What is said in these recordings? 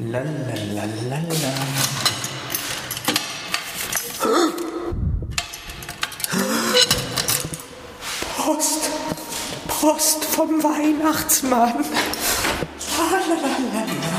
La la la la la. Post. Post vom Weihnachtsmann. La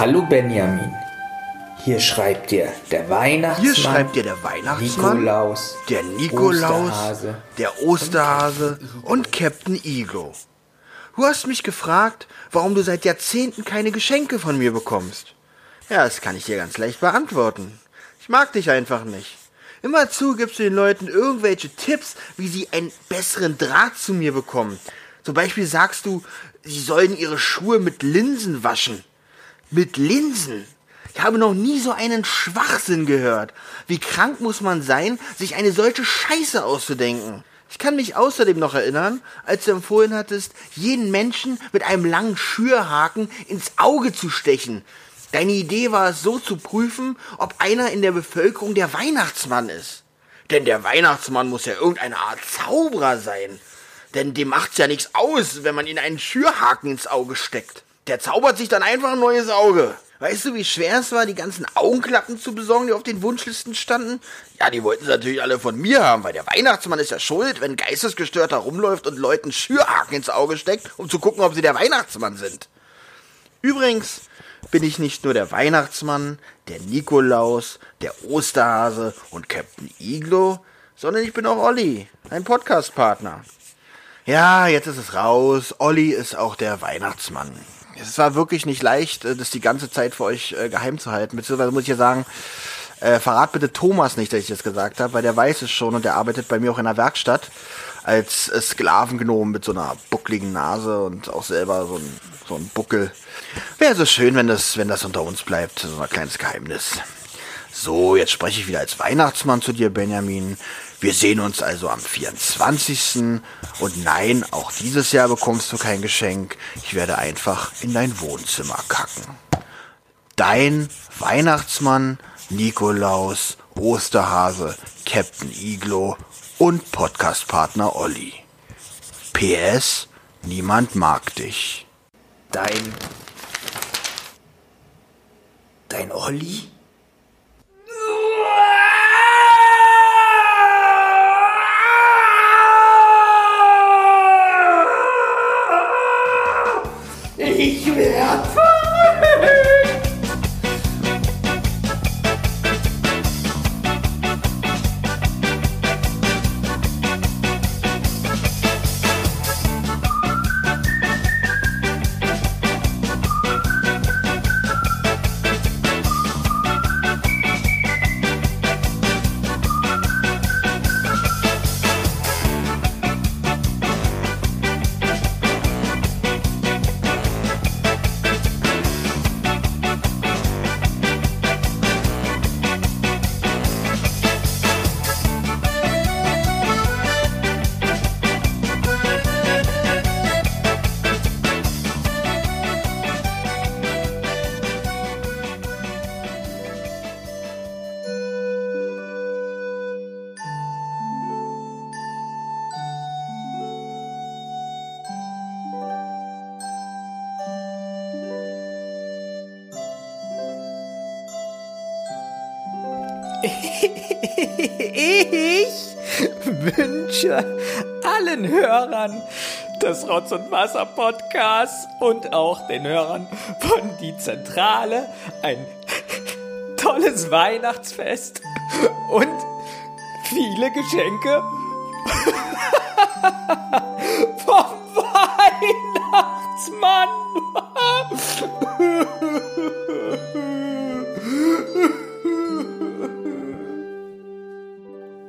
Hallo Benjamin. Hier schreibt dir der Weihnachtsmann. Hier schreibt dir der Weihnachtsmann, Nikolaus, der Nikolaus, Osterhase. der Osterhase und Captain Iglo. Du hast mich gefragt, warum du seit Jahrzehnten keine Geschenke von mir bekommst. Ja, das kann ich dir ganz leicht beantworten. Ich mag dich einfach nicht. Immerzu gibst du den Leuten irgendwelche Tipps, wie sie einen besseren Draht zu mir bekommen. Zum Beispiel sagst du, sie sollen ihre Schuhe mit Linsen waschen. Mit Linsen? Ich habe noch nie so einen Schwachsinn gehört. Wie krank muss man sein, sich eine solche Scheiße auszudenken? Ich kann mich außerdem noch erinnern, als du empfohlen hattest, jeden Menschen mit einem langen Schürhaken ins Auge zu stechen. Deine Idee war es so zu prüfen, ob einer in der Bevölkerung der Weihnachtsmann ist. Denn der Weihnachtsmann muss ja irgendeine Art Zauberer sein. Denn dem macht's ja nichts aus, wenn man ihm einen Schürhaken ins Auge steckt. Der zaubert sich dann einfach ein neues Auge. Weißt du, wie schwer es war, die ganzen Augenklappen zu besorgen, die auf den Wunschlisten standen? Ja, die wollten sie natürlich alle von mir haben, weil der Weihnachtsmann ist ja schuld, wenn Geistesgestörter rumläuft und Leuten Schürhaken ins Auge steckt, um zu gucken, ob sie der Weihnachtsmann sind. Übrigens bin ich nicht nur der Weihnachtsmann, der Nikolaus, der Osterhase und Captain Iglo, sondern ich bin auch Olli, ein Podcastpartner. Ja, jetzt ist es raus. Olli ist auch der Weihnachtsmann. Es war wirklich nicht leicht, äh, das die ganze Zeit für euch äh, geheim zu halten. Beziehungsweise muss ich ja sagen, äh, verrat bitte Thomas nicht, dass ich das gesagt habe, weil der weiß es schon und der arbeitet bei mir auch in der Werkstatt als äh, Sklavengnom mit so einer buckligen Nase und auch selber so ein, so ein Buckel. Wäre so schön, wenn das, wenn das unter uns bleibt, so ein kleines Geheimnis. So, jetzt spreche ich wieder als Weihnachtsmann zu dir, Benjamin. Wir sehen uns also am 24. Und nein, auch dieses Jahr bekommst du kein Geschenk. Ich werde einfach in dein Wohnzimmer kacken. Dein Weihnachtsmann, Nikolaus, Osterhase, Captain Iglo und Podcastpartner Olli. PS, niemand mag dich. Dein. Dein Olli? Ich wünsche allen Hörern des Rotz und Wasser Podcasts und auch den Hörern von Die Zentrale ein tolles Weihnachtsfest und viele Geschenke vom Weihnachtsmann.